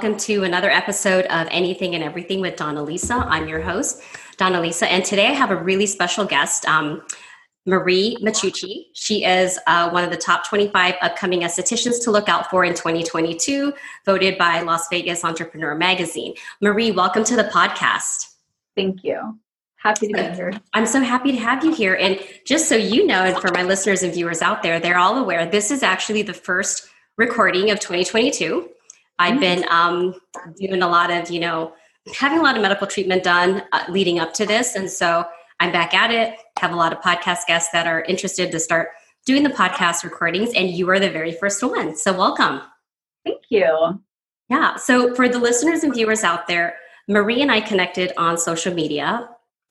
Welcome to another episode of Anything and Everything with Donna Lisa. I'm your host, Donna Lisa, and today I have a really special guest, um, Marie Machucci. She is uh, one of the top 25 upcoming estheticians to look out for in 2022, voted by Las Vegas Entrepreneur Magazine. Marie, welcome to the podcast. Thank you. Happy to be here. I'm so happy to have you here. And just so you know, and for my listeners and viewers out there, they're all aware this is actually the first recording of 2022. I've mm-hmm. been um, doing a lot of, you know, having a lot of medical treatment done uh, leading up to this. And so I'm back at it, have a lot of podcast guests that are interested to start doing the podcast recordings, and you are the very first one. So welcome. Thank you. Yeah. So for the listeners and viewers out there, Marie and I connected on social media.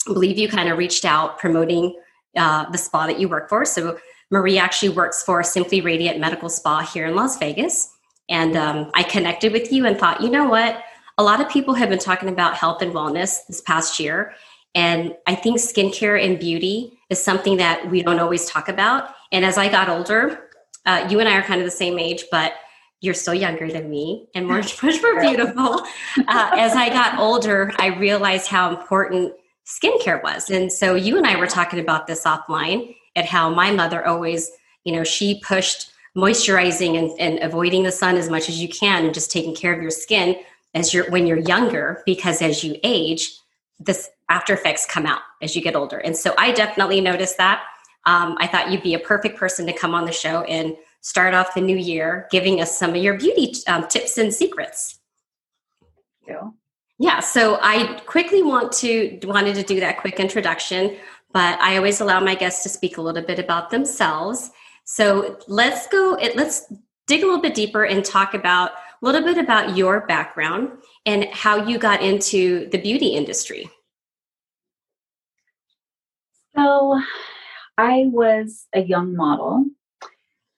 I believe you kind of reached out promoting uh, the spa that you work for. So Marie actually works for Simply Radiant Medical Spa here in Las Vegas. And um, I connected with you and thought, you know what? A lot of people have been talking about health and wellness this past year. And I think skincare and beauty is something that we don't always talk about. And as I got older, uh, you and I are kind of the same age, but you're still younger than me and much, much more beautiful. Uh, as I got older, I realized how important skincare was. And so you and I were talking about this offline at how my mother always, you know, she pushed moisturizing and, and avoiding the sun as much as you can and just taking care of your skin as you're when you're younger because as you age this after effects come out as you get older. And so i definitely noticed that. Um, i thought you'd be a perfect person to come on the show and start off the new year giving us some of your beauty um, tips and secrets. Yeah. Yeah so i quickly want to wanted to do that quick introduction but i always allow my guests to speak a little bit about themselves so let's go, let's dig a little bit deeper and talk about a little bit about your background and how you got into the beauty industry. So I was a young model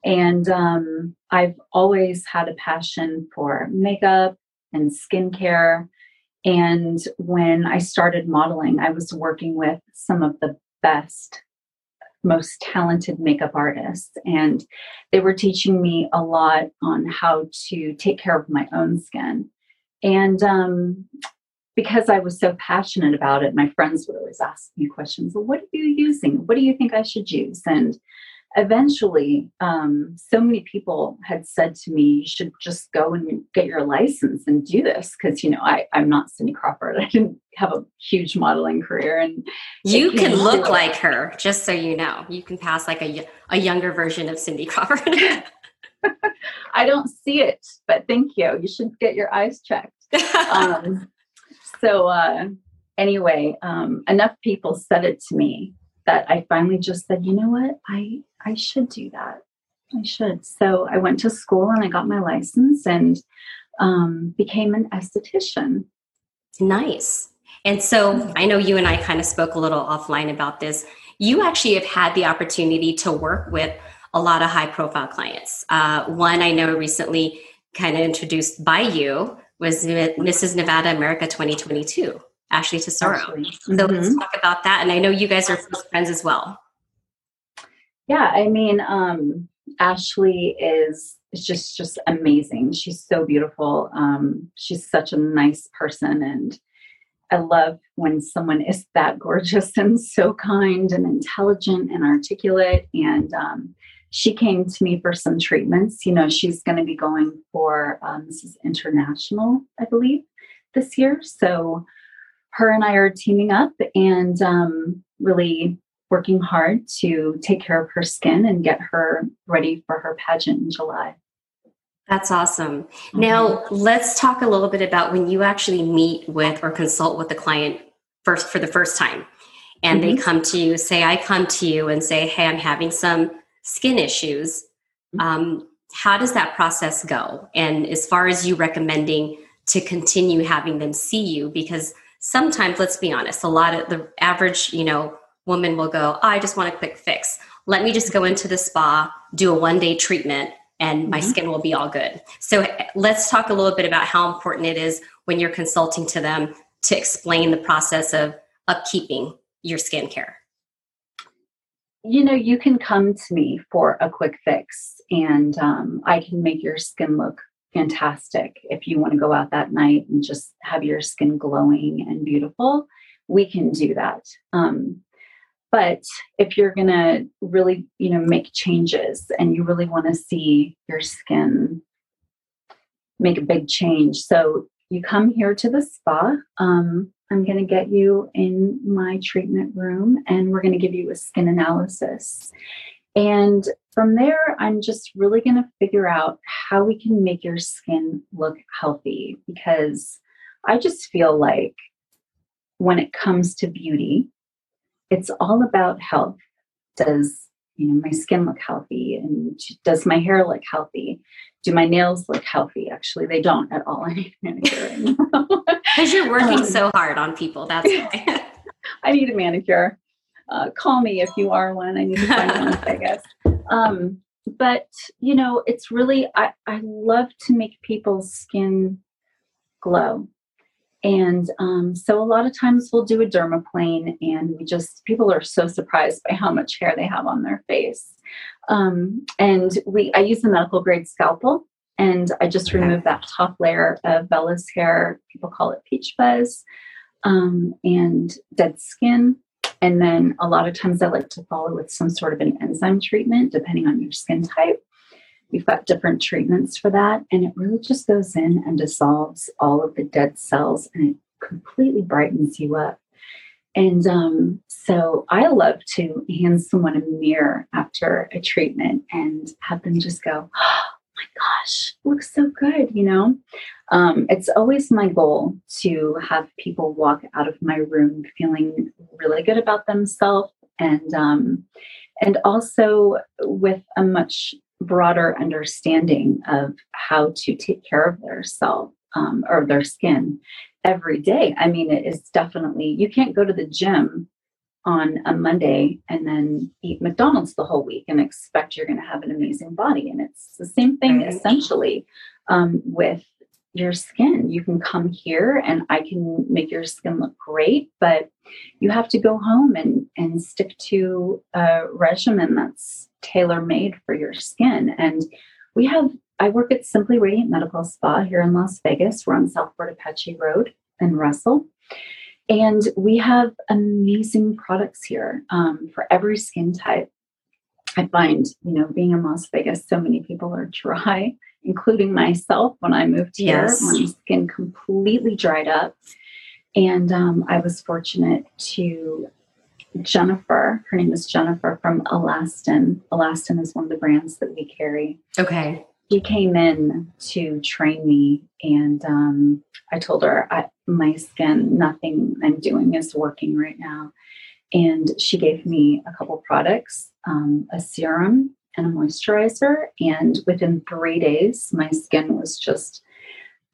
and um, I've always had a passion for makeup and skincare. And when I started modeling, I was working with some of the best most talented makeup artists. And they were teaching me a lot on how to take care of my own skin. And um, because I was so passionate about it, my friends would always ask me questions. Well, what are you using? What do you think I should use? And eventually, um, so many people had said to me, "You should just go and get your license and do this," because you know I, I'm not Cindy Crawford. I didn't have a huge modeling career, and you can look like her. Just so you know, you can pass like a a younger version of Cindy Crawford. I don't see it, but thank you. You should get your eyes checked. Um, so uh, anyway, um, enough people said it to me that I finally just said, you know what, I I should do that. I should. So I went to school and I got my license and um, became an esthetician. Nice. And so I know you and I kind of spoke a little offline about this. You actually have had the opportunity to work with a lot of high profile clients. Uh, one I know recently kind of introduced by you was Mrs. Nevada America 2022. Ashley Tesoro. Mm-hmm. So let's mm-hmm. talk about that. And I know you guys are friends as well. Yeah, I mean, um, Ashley is is just just amazing. She's so beautiful. Um, she's such a nice person, and I love when someone is that gorgeous and so kind and intelligent and articulate. And um, she came to me for some treatments. You know, she's going to be going for um, this is international, I believe, this year. So her and I are teaming up and um, really working hard to take care of her skin and get her ready for her pageant in July. That's awesome. Mm-hmm. Now, let's talk a little bit about when you actually meet with or consult with the client first for the first time and mm-hmm. they come to you, say, I come to you and say, Hey, I'm having some skin issues. Mm-hmm. Um, how does that process go? And as far as you recommending to continue having them see you, because sometimes let's be honest a lot of the average you know woman will go i just want a quick fix let me just go into the spa do a one day treatment and my mm-hmm. skin will be all good so let's talk a little bit about how important it is when you're consulting to them to explain the process of upkeeping your skincare you know you can come to me for a quick fix and um, i can make your skin look fantastic. If you want to go out that night and just have your skin glowing and beautiful, we can do that. Um, but if you're going to really, you know, make changes and you really want to see your skin make a big change, so you come here to the spa. Um, I'm going to get you in my treatment room and we're going to give you a skin analysis. And from there, I'm just really going to figure out how we can make your skin look healthy because I just feel like when it comes to beauty, it's all about health. Does you know my skin look healthy? And does my hair look healthy? Do my nails look healthy? Actually they don't at all. I need manicuring because you're working um, so hard on people that's why. I need a manicure. Uh, call me if you are one. I need to find one I guess. um, but you know it's really I, I love to make people's skin glow and um, so a lot of times we'll do a dermaplane and we just, people are so surprised by how much hair they have on their face. Um, and we, I use the medical grade scalpel and I just okay. remove that top layer of vellus hair. People call it peach fuzz um, and dead skin. And then a lot of times I like to follow with some sort of an enzyme treatment, depending on your skin type. We've got different treatments for that, and it really just goes in and dissolves all of the dead cells and it completely brightens you up. And um, so I love to hand someone a mirror after a treatment and have them just go, oh my gosh, looks so good, you know? Um, it's always my goal to have people walk out of my room feeling really good about themselves and um, and also with a much broader understanding of how to take care of their self um, or their skin every day. I mean, it is definitely, you can't go to the gym on a Monday and then eat McDonald's the whole week and expect you're going to have an amazing body. And it's the same thing essentially um, with your skin. You can come here and I can make your skin look great, but you have to go home and, and stick to a regimen that's tailor made for your skin. And we have, I work at Simply Radiant Medical Spa here in Las Vegas. We're on South Fort Apache Road in Russell. And we have amazing products here um, for every skin type. I find, you know, being in Las Vegas, so many people are dry, including myself when I moved here. Yes. My skin completely dried up. And um, I was fortunate to Jennifer. Her name is Jennifer from Alastin. Alastin is one of the brands that we carry. Okay. She came in to train me, and um, I told her I, my skin, nothing I'm doing is working right now. And she gave me a couple products, um, a serum and a moisturizer. And within three days, my skin was just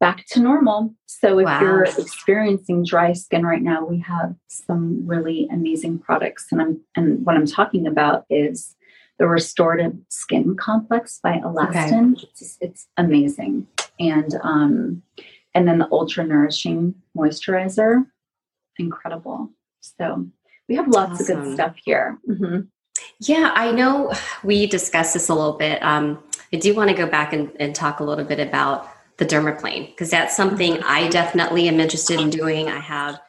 back to normal. So if wow. you're experiencing dry skin right now, we have some really amazing products. And I'm and what I'm talking about is the restorative skin complex by Alastin. Okay. It's, it's amazing. And um and then the ultra nourishing moisturizer, incredible. So we have lots awesome. of good stuff here. Mm-hmm. Yeah, I know we discussed this a little bit. Um, I do want to go back and, and talk a little bit about the dermaplane because that's something mm-hmm. I definitely am interested in doing. I have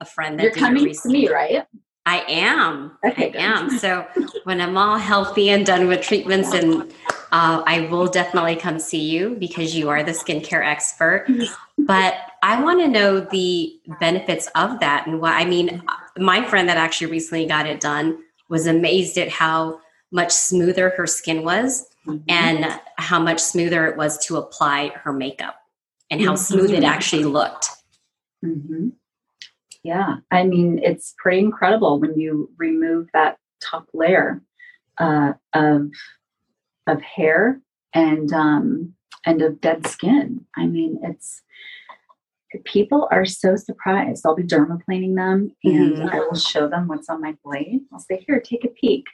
a friend that you're coming to me, right? I am. Okay, I good. am. So when I'm all healthy and done with treatments, and uh, I will definitely come see you because you are the skincare expert. But I want to know the benefits of that and what I mean. My friend that actually recently got it done was amazed at how much smoother her skin was mm-hmm. and how much smoother it was to apply her makeup and how mm-hmm. smooth it actually looked. Mm-hmm. Yeah, I mean, it's pretty incredible when you remove that top layer uh, of of hair and um, and of dead skin. I mean, it's people are so surprised. I'll be dermaplaning them and mm-hmm. I will show them what's on my blade. I'll say, "Here, take a peek."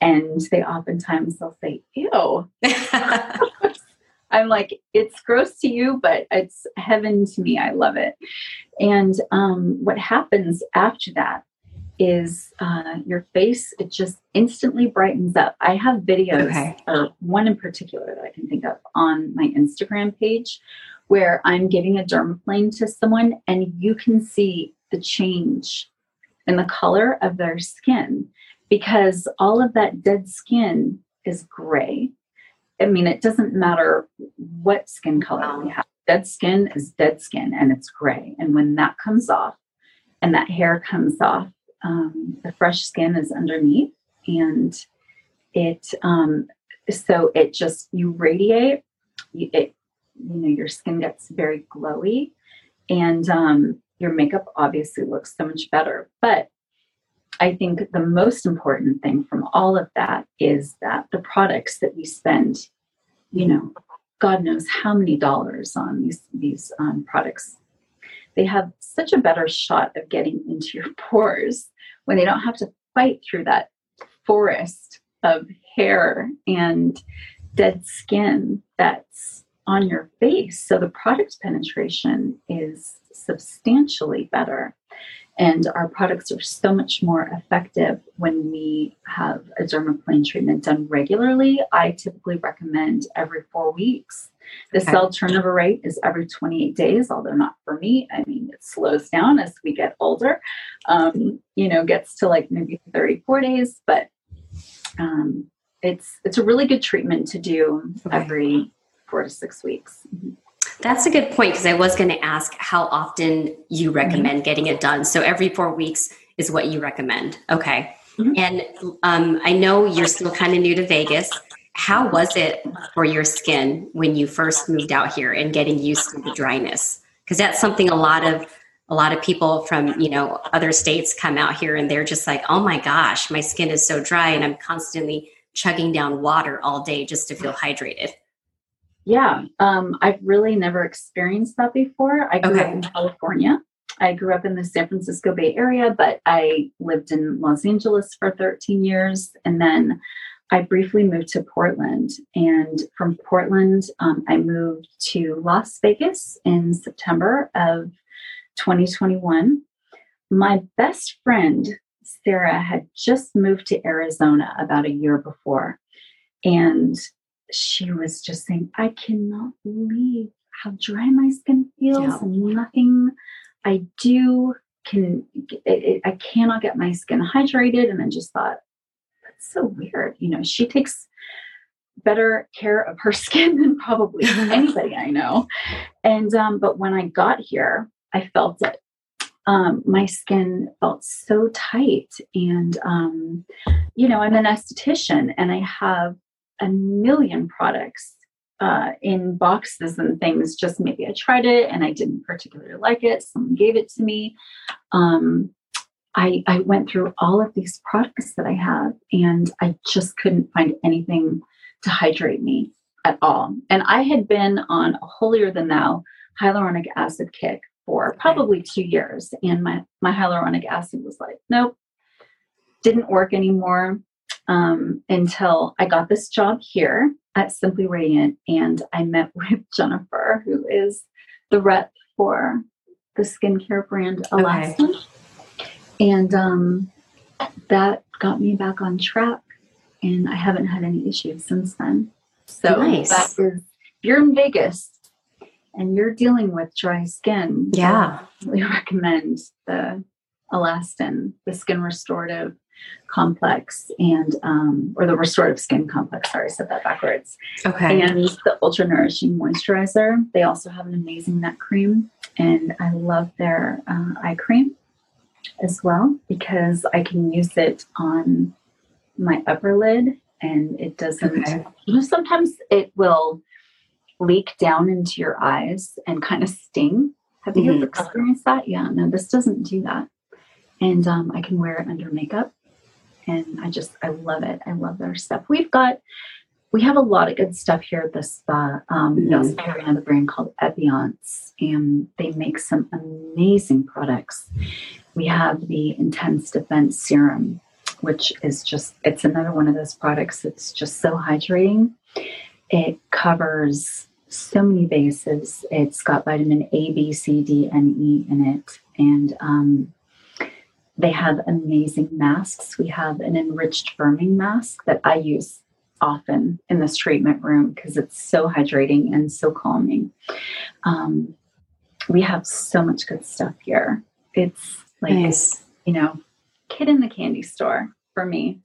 and they oftentimes they'll say ew i'm like it's gross to you but it's heaven to me i love it and um, what happens after that is uh, your face, it just instantly brightens up. I have videos, Okay. or one in particular that I can think of on my Instagram page where I'm giving a dermaplane to someone and you can see the change in the color of their skin because all of that dead skin is gray. I mean, it doesn't matter what skin color we have. Dead skin is dead skin and it's gray. And when that comes off and that hair comes off, um, the fresh skin is underneath and it, um, so it just, you radiate, you, it, you know, your skin gets very glowy and um, your makeup obviously looks so much better. But I think the most important thing from all of that is that the products that we spend, you know, God knows how many dollars on these these um, products, they have such a better shot of getting into your pores when they don't have to fight through that forest of hair and dead skin that's on your face. So the product penetration is substantially better. And our products are so much more effective when we have a dermaplane treatment done regularly. I typically recommend every four weeks. The Okay. cell turnover rate is every 28 days, although not for me. I mean, it slows down as we get older. Um, you know, gets to like maybe 34 days, but um, it's it's a really good treatment to do Okay. every four to six weeks. That's a good point because I was going to ask how often you recommend getting it done. So every four weeks is what you recommend. Okay. Mhm. And um, I know you're still kind of new to Vegas. How was it for your skin when you first moved out here and getting used to the dryness? Because that's something a lot of a lot of people from you know other states come out here and they're just like, oh my gosh, my skin is so dry and I'm constantly chugging down water all day just to feel hydrated. Yeah, um, I've really never experienced that before. I grew Okay. up in California. I grew up in the San Francisco Bay Area, but I lived in Los Angeles for 13 years. And then I briefly moved to Portland. And from Portland, um, I moved to Las Vegas in September of 2021. My best friend, Sarah, had just moved to Arizona about a year before. And she was just saying, I cannot believe how dry my skin feels Yeah. and nothing I do can, it, it, I cannot get my skin hydrated. And then just thought, that's so weird. You know, she takes better care of her skin than probably anybody I know. And, um, but when I got here, I felt it. Um, my skin felt so tight. And, um, you know, I'm an esthetician and I have a million products uh, in boxes and things. Just maybe I tried it and I didn't particularly like it. Someone gave it to me. Um, I, I went through all of these products that I have and I just couldn't find anything to hydrate me at all. And I had been on a holier than thou hyaluronic acid kick for probably two years. And my, my hyaluronic acid was like, nope, didn't work anymore um, until I got this job here at Simply Radiant and I met with Jennifer, who is the rep for the skincare brand Alastin. And um, that got me back on track, and I haven't had any issues since then. So Nice. that is, if you're in Vegas and you're dealing with dry skin, Yeah. we really recommend the Alastin, the Skin Restorative Complex, and um, or the Restorative Skin Complex. Sorry, I said that backwards. Okay. And the Ultra Nourishing Moisturizer. They also have an amazing neck cream, and I love their uh, eye cream as well because I can use it on my upper lid, and it doesn't. Okay. You know, sometimes it will leak down into your eyes and kind of sting. Have you ever Mhm. experienced that? Yeah, no, this doesn't do that. And um, I can wear it under makeup. And I just, I love it. I love their stuff. We've got, we have a lot of good stuff here at the spa. Um, Mhm. have another brand called Epionce, and they make some amazing products. We have the Intense Defense Serum, which is just, it's another one of those products that's just so hydrating. It covers so many bases. It's got vitamin A, B, C, D, and E in it. And um, they have amazing masks. We have an enriched firming mask that I use often in this treatment room because it's so hydrating and so calming. Um, we have so much good stuff here. It's like, nice. you know, kid in the candy store for me.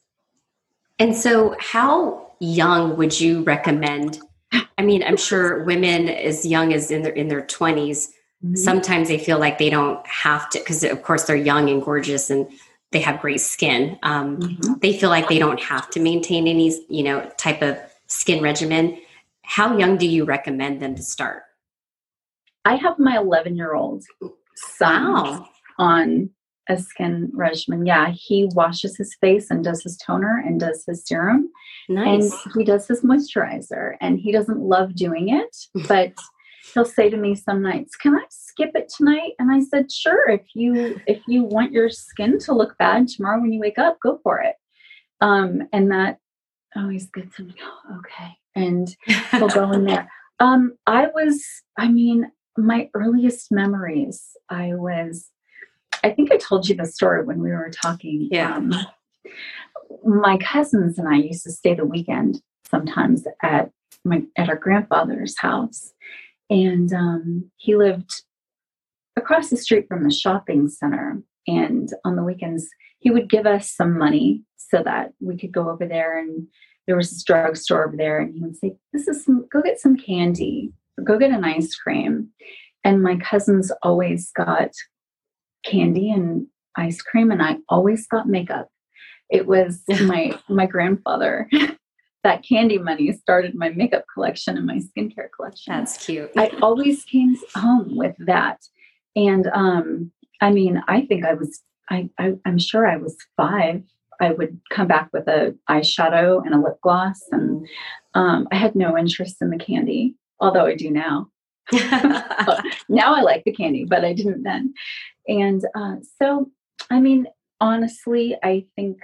And so, how young would you recommend? I mean, I'm sure women as young as in their in their 20s, mm-hmm. sometimes they feel like they don't have to because of course they're young and gorgeous and they have great skin. Um, mm-hmm. They feel like they don't have to maintain any, you know, type of skin regimen. How young do you recommend them to start? I have my 11 year old son wow. on a skin regimen. Yeah, he washes his face and does his toner and does his serum. Nice. And he does his moisturizer. And he doesn't love doing it, but he'll say to me some nights, "Can I skip it tonight?" And I said, "Sure. If you if you want your skin to look bad tomorrow when you wake up, go for it." Um, and that always gets him. Oh, okay, and he'll go in there. Um, I was, I mean, my earliest memories. I was. I think I told you the story when we were talking. Yeah. Um, my cousins and I used to stay the weekend sometimes at my at our grandfather's house and um, he lived across the street from the shopping center. And on the weekends, he would give us some money so that we could go over there. And there was this drugstore over there, and he would say, "This is some. Go get some candy. Or go get an ice cream." And my cousins always got candy and ice cream, and I always got makeup. It was my my grandfather that candy money started my makeup collection and my skincare collection. That's cute. I always came home with that. And um, I mean, I think I was, I, I, I'm sure I was five. I would come back with a eyeshadow and a lip gloss, and um, I had no interest in the candy, although I do now. now I like the candy, but I didn't then. And uh, so, I mean, honestly, I think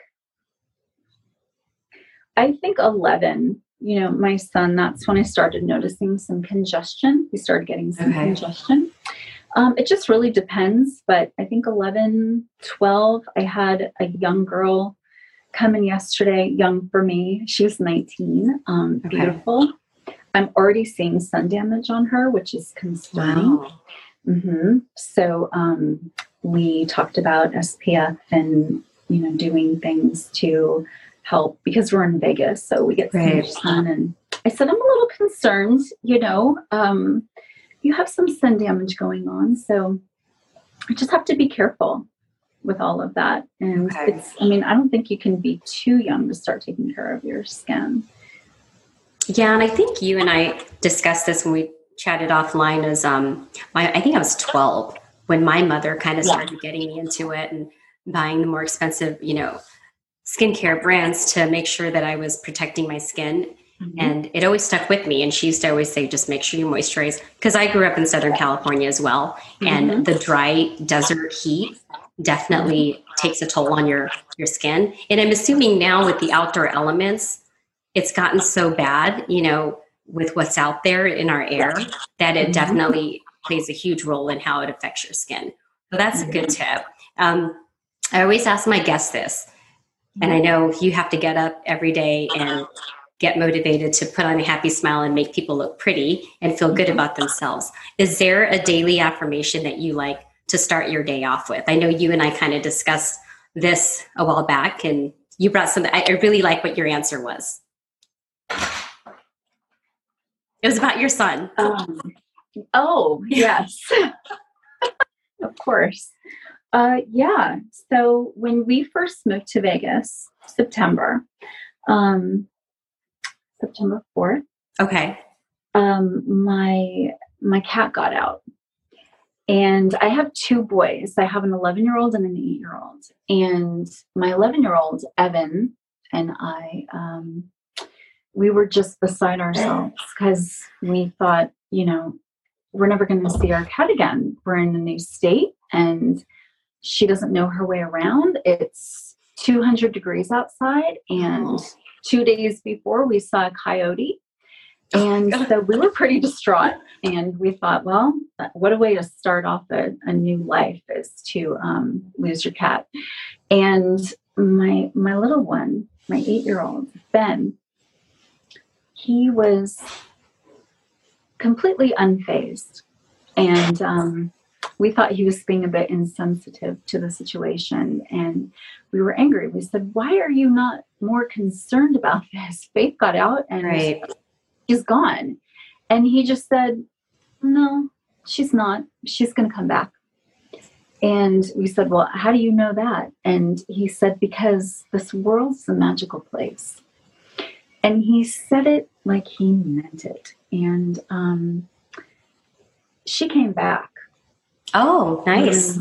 I think 11, you know, my son, that's when I started noticing some congestion. He started getting some okay. congestion. Um, it just really depends, but I think 11, 12, I had a young girl come in yesterday, young for me. She was 19, um, okay. beautiful. I'm already seeing sun damage on her, which is concerning. Wow. Mm-hmm. So um, we talked about SPF and you know doing things to help because we're in Vegas, so we get so much sun. And I said, I'm a little concerned, you know, um, you have some sun damage going on. So I just have to be careful with all of that. And okay. it's, I mean, I don't think you can be too young to start taking care of your skin. Yeah, and I think you and I discussed this when we chatted offline as um my I think I was 12 when my mother kind of started yeah. getting me into it and buying the more expensive, you know, skincare brands to make sure that I was protecting my skin. Mm-hmm. And it always stuck with me. And she used to always say, just make sure you moisturize. Because I grew up in Southern California as well. Mm-hmm. And the dry desert heat definitely takes a toll on your, your skin. And I'm assuming now with the outdoor elements, it's gotten so bad, you know, with what's out there in our air, that it mm-hmm. definitely plays a huge role in how it affects your skin. So that's a good tip. Um, I always ask my guests this and I know you have to get up every day and get motivated to put on a happy smile and make people look pretty and feel good about themselves. Is there a daily affirmation that you like to start your day off with? I know you and I kind of discussed this a while back and you brought some I really like what your answer was. It was about your son. Um, oh, yes. of course. Uh, yeah. So when we first moved to Vegas, September, um, September fourth. Okay. Um, my my cat got out, and I have two boys. I have an eleven year old and an eight year old. And my eleven year old Evan and I, um, we were just beside ourselves because we thought, you know, we're never going to see our cat again. We're in a new state and she doesn't know her way around. It's 200 degrees outside, and two days before we saw a coyote. And so we were pretty distraught. And we thought, well, what a way to start off a, a new life is to um, lose your cat. And my my little one, my eight year old Ben, he was completely unfazed, and um, we thought he was being a bit insensitive to the situation, and we were angry. We said, "Why are you not more concerned about this?" Faith got out and right. is gone, and he just said, "No, she's not. She's going to come back." And we said, Well, how do you know that? And he said, Because this world's a magical place. And he said it like he meant it. And um, she came back. Oh, nice.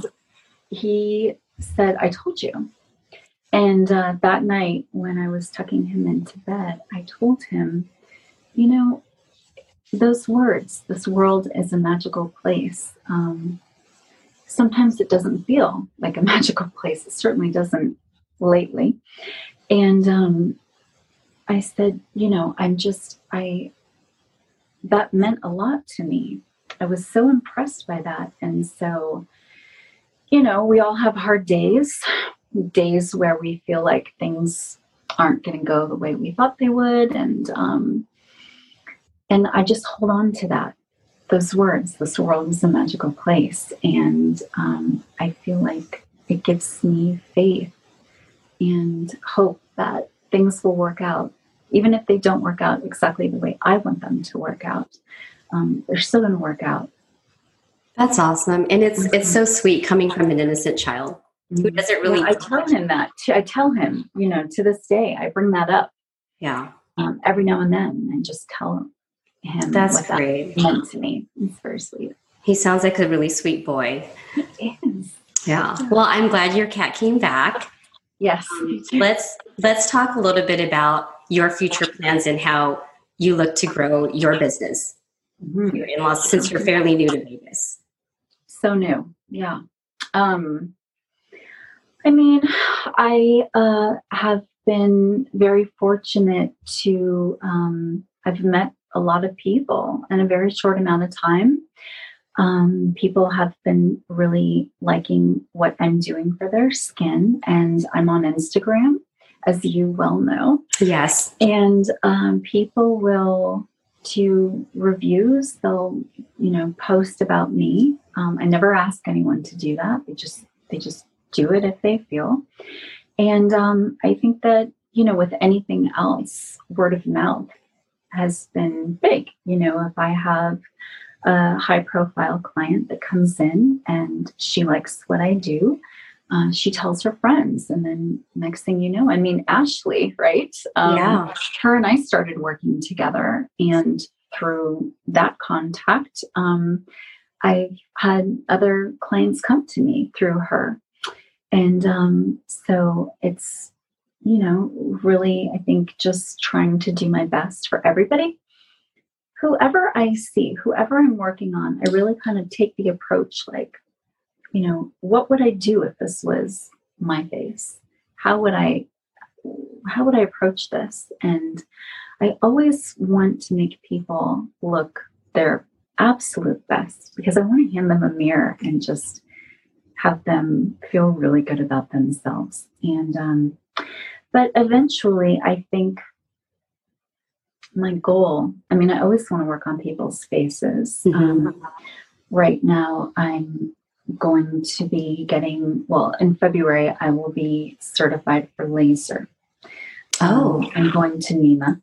he said, I told you. And uh, that night, when I was tucking him into bed, I told him, You know, those words, this world is a magical place. Um, sometimes it doesn't feel like a magical place. It certainly doesn't lately. And um, I said, you know, I'm just, I, that meant a lot to me. I was so impressed by that. And so, you know, we all have hard days, days where we feel like things aren't going to go the way we thought they would. And, um, and I just hold on to that those words, this world is a magical place. And um, I feel like it gives me faith and hope that things will work out. Even if they don't work out exactly the way I want them to work out, um, they're still going to work out. That's awesome, and it's mm-hmm. it's so sweet coming from an innocent child who mm-hmm. doesn't really. I tell him that. I tell him, you know, to this day, I bring that up. Yeah. Um, every now and then, and just tell him, That's great. That meant to me. It's very sweet. He sounds like a really sweet boy. He is. Yeah. Well, I'm glad your cat came back. Yes. Um, let's let's talk a little bit about your future plans and how you look to grow your business. Mm-hmm. Your in-laws, since you're fairly new to Vegas. So new, yeah. Um, I mean, I uh, have been very fortunate to. Um, I've met a lot of people in a very short amount of time. Um, people have been really liking what I'm doing for their skin, and I'm on Instagram, as you well know. Yes. And um, people will do reviews. They'll, you know, post about me. Um, I never ask anyone to do that. They just they just do it if they feel. And um, I think that you know, with anything else, word of mouth has been big. You know, if I have a high profile client that comes in and she likes what I do, uh, she tells her friends. And then next thing you know, I mean, Ashley, right? Um, yeah. Her and I started working together. And through that contact, um, I've had other clients come to me through her. And um, so it's you know, really, I think just trying to do my best for everybody. Whoever I see, whoever I'm working on, I really kind of take the approach like, you know, what would I do if this was my face? How would I how would I approach this? And I always want to make people look their absolute best because I want to hand them a mirror and just have them feel really good about themselves. And um, but eventually, I think my goal, I mean, I always want to work on people's faces. Mm-hmm. Um, right now, I'm going to be getting, well, in February, I will be certified for laser. Oh, um, I'm going to NEMA.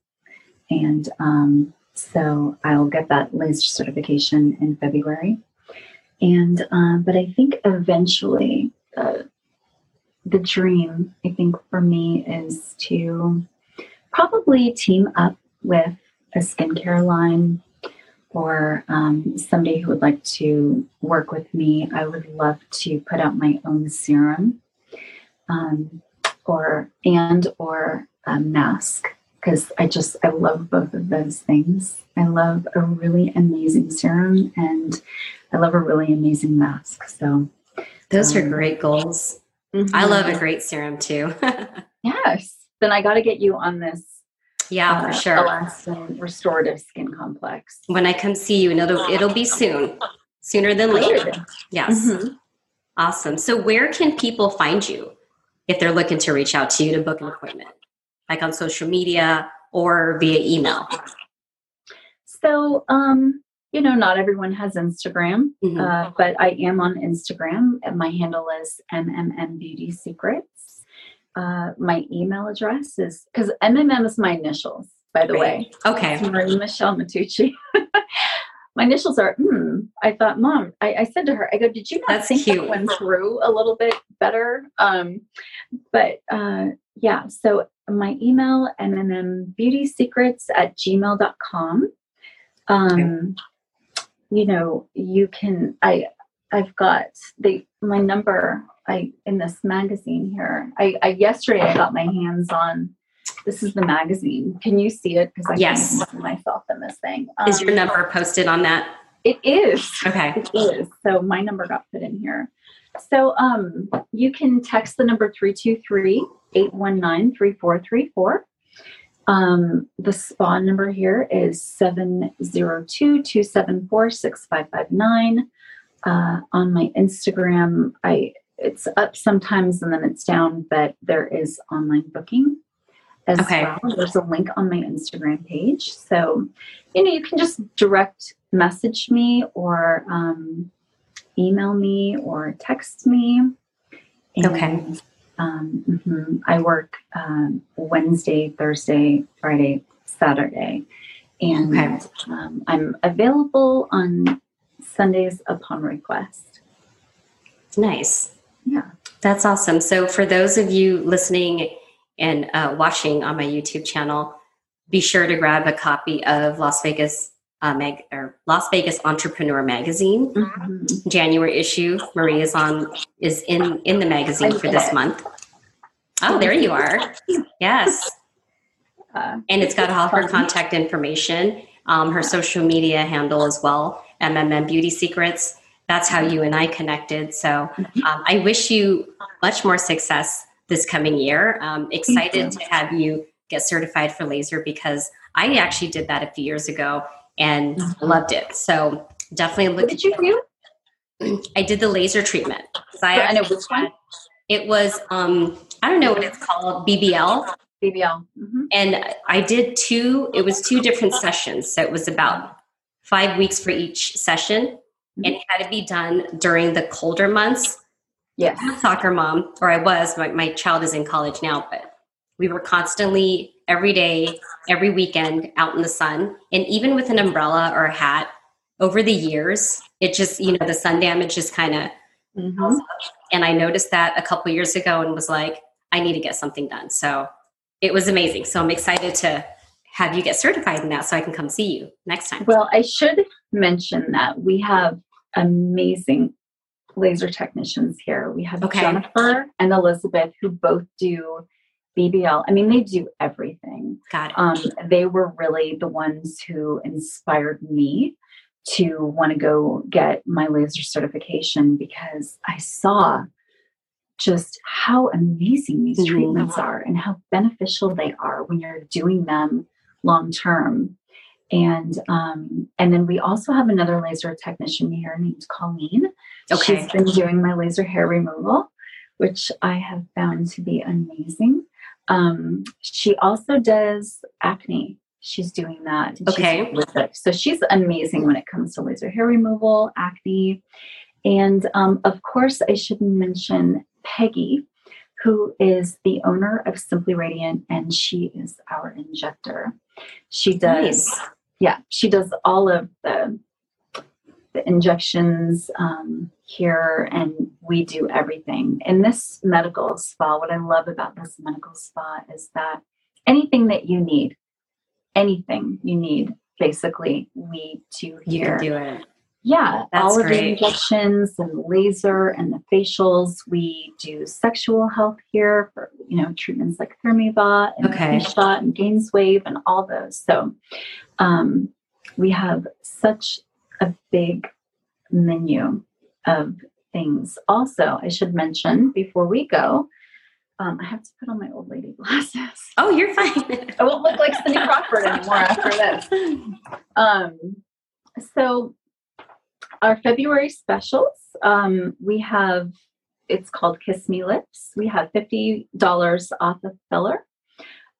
And um, so I'll get that laser certification in February. And, uh, but I think eventually, uh, the dream, I think, for me is to probably team up with a skincare line or um, somebody who would like to work with me. I would love to put out my own serum um, or and or a mask because I just I love both of those things. I love a really amazing serum and I love a really amazing mask. So those um, are great goals. Mm-hmm. I love a great serum too. yes. Then I got to get you on this. Yeah, for uh, sure. Alastin Restorative Skin Complex. When I come see you, and it'll it'll be soon, sooner than later. Yes. Mhm. Awesome. So, where can people find you if they're looking to reach out to you to book an appointment, like on social media or via email? So, um, you know, not everyone has Instagram, Mhm. uh, but I am on Instagram, and my handle is MMM Beauty Secrets. Uh, my email address is because MMM is my initials, by the way. Okay. Marie Michelle Matucci. my initials are. Hmm. I thought, Mom. I, I said to her, I go, Did you not That's think cute. that one through a little bit better? Um, but uh, yeah. So my email mmmbeautysecrets at gmail.com. Um, you know, you can. I I've got the my number. I in this magazine here. I, I yesterday I got my hands on. This is the magazine. Can you see it? Because I Yes. can't see myself in this thing. Is Um, your number posted on that? It is. Okay. It is. So my number got put in here. So um, you can text the number 323-819-3434. Um, the spa number here is 702-274-6559. Uh, on my Instagram, I it's up sometimes and then it's down, but there is online booking as Okay. well. There's a link on my Instagram page. So, you know, you can just direct message me or um, email me or text me. Okay. Um, mhm. I work um, Wednesday, Thursday, Friday, Saturday. And Okay. um, I'm available on Sundays upon request. Nice. Yeah. That's awesome. So, for those of you listening and uh, watching on my YouTube channel, be sure to grab a copy of Las Vegas uh, mag or Las Vegas Entrepreneur Magazine, Mhm. January issue. Marie is on is in in the magazine for this month. Oh, there you are. Yes, Uh, and it's got all her contact information, um, her social media handle as well, MMM Beauty Secrets. That's how you and I connected. So Mhm. um, I wish you much more success this coming year. Um, excited to have you get certified for laser because I actually did that a few years ago and Mhm. loved it. So definitely look what did you do? I did the laser treatment. So I I know which one. It was um, I don't know what it's called, BBL, BBL. Mhm. and I did two. It was two different sessions, so it was about five weeks for each session, and it had to be done during the colder months. Yes. I'm a soccer mom, or I was. My, my child is in college now, but we were constantly every day, every weekend out in the sun, and even with an umbrella or a hat. Over the years, it just you know the sun damage just kind of Mhm. and I noticed that a couple years ago and was like, I need to get something done. So it was amazing. So I'm excited to have you get certified in that so I can come see you next time. Well, I should mention that we have amazing laser technicians here. We have Okay. Jennifer and Elizabeth who both do BBL. I mean, they do everything. Got it. Um, they were really the ones who inspired me to want to go get my laser certification because I saw just how amazing these Mhm. treatments are and how beneficial they are when you're doing them long term. And um, and then we also have another laser technician here named Colleen. Okay. She's been doing my laser hair removal, which I have found to be amazing. Um, she also does acne. She's doing that. Okay. So she's amazing when it comes to laser hair removal, acne. And um, of course, I should mention Peggy, who is the owner of Simply Radiant, and she is our injector. She does, Nice. Yeah, she does all of the the injections um, here, and we do everything. In this medical spa, what I love about this medical spa is that anything that you need, anything you need, basically, we do here. You can do it. Yeah, That's all of the great. injections and laser and the facials. We do sexual health here for you know treatments like Thermiva and Okay. shot and Gainswave and all those. So um, we have such a big menu of things. Also, I should mention before we go, Um, I have to put on my old lady glasses. Oh, you're fine. I won't look like Cindy Crawford anymore after this. Um, so our February specials, um, we have it's called Kiss Me Lips. We have fifty dollars off of filler.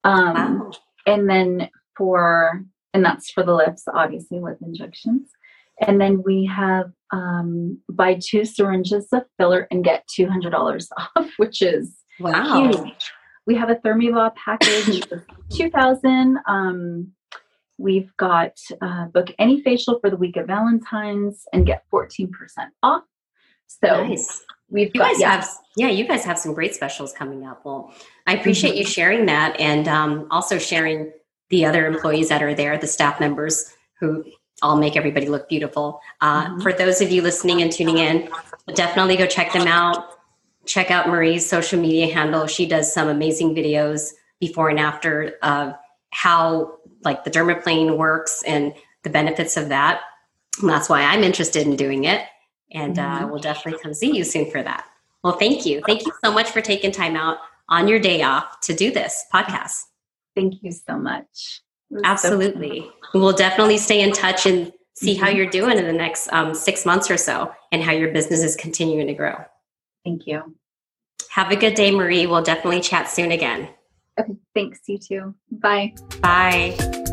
Um, wow. and then for and that's for the lips, obviously lip injections. And then we have um, buy two syringes of filler and get two hundred dollars off, which is wow. huge. We have a Thermiva package two thousand. Um, we've got uh, book any facial for the week of Valentine's and get fourteen percent off. So nice. we've you got, guys yeah. have yeah, you guys have some great specials coming up. Well, I appreciate mm-hmm. you sharing that and um, also sharing the other employees that are there, the staff members who all make everybody look beautiful. Uh, mm-hmm. For those of you listening and tuning in, definitely go check them out. Check out Marie's social media handle. She does some amazing videos before and after of how like the dermaplane works and the benefits of that. And that's why I'm interested in doing it. And uh, mm-hmm. we'll definitely come see you soon for that. Well, thank you. Thank you so much for taking time out on your day off to do this podcast. Thank you so much. Absolutely. So we'll definitely stay in touch and see mm-hmm. how you're doing in the next um, six months or so and how your business is continuing to grow. Thank you. Have a good day, Marie. We'll definitely chat soon again. Okay, thanks. You too. Bye. Bye.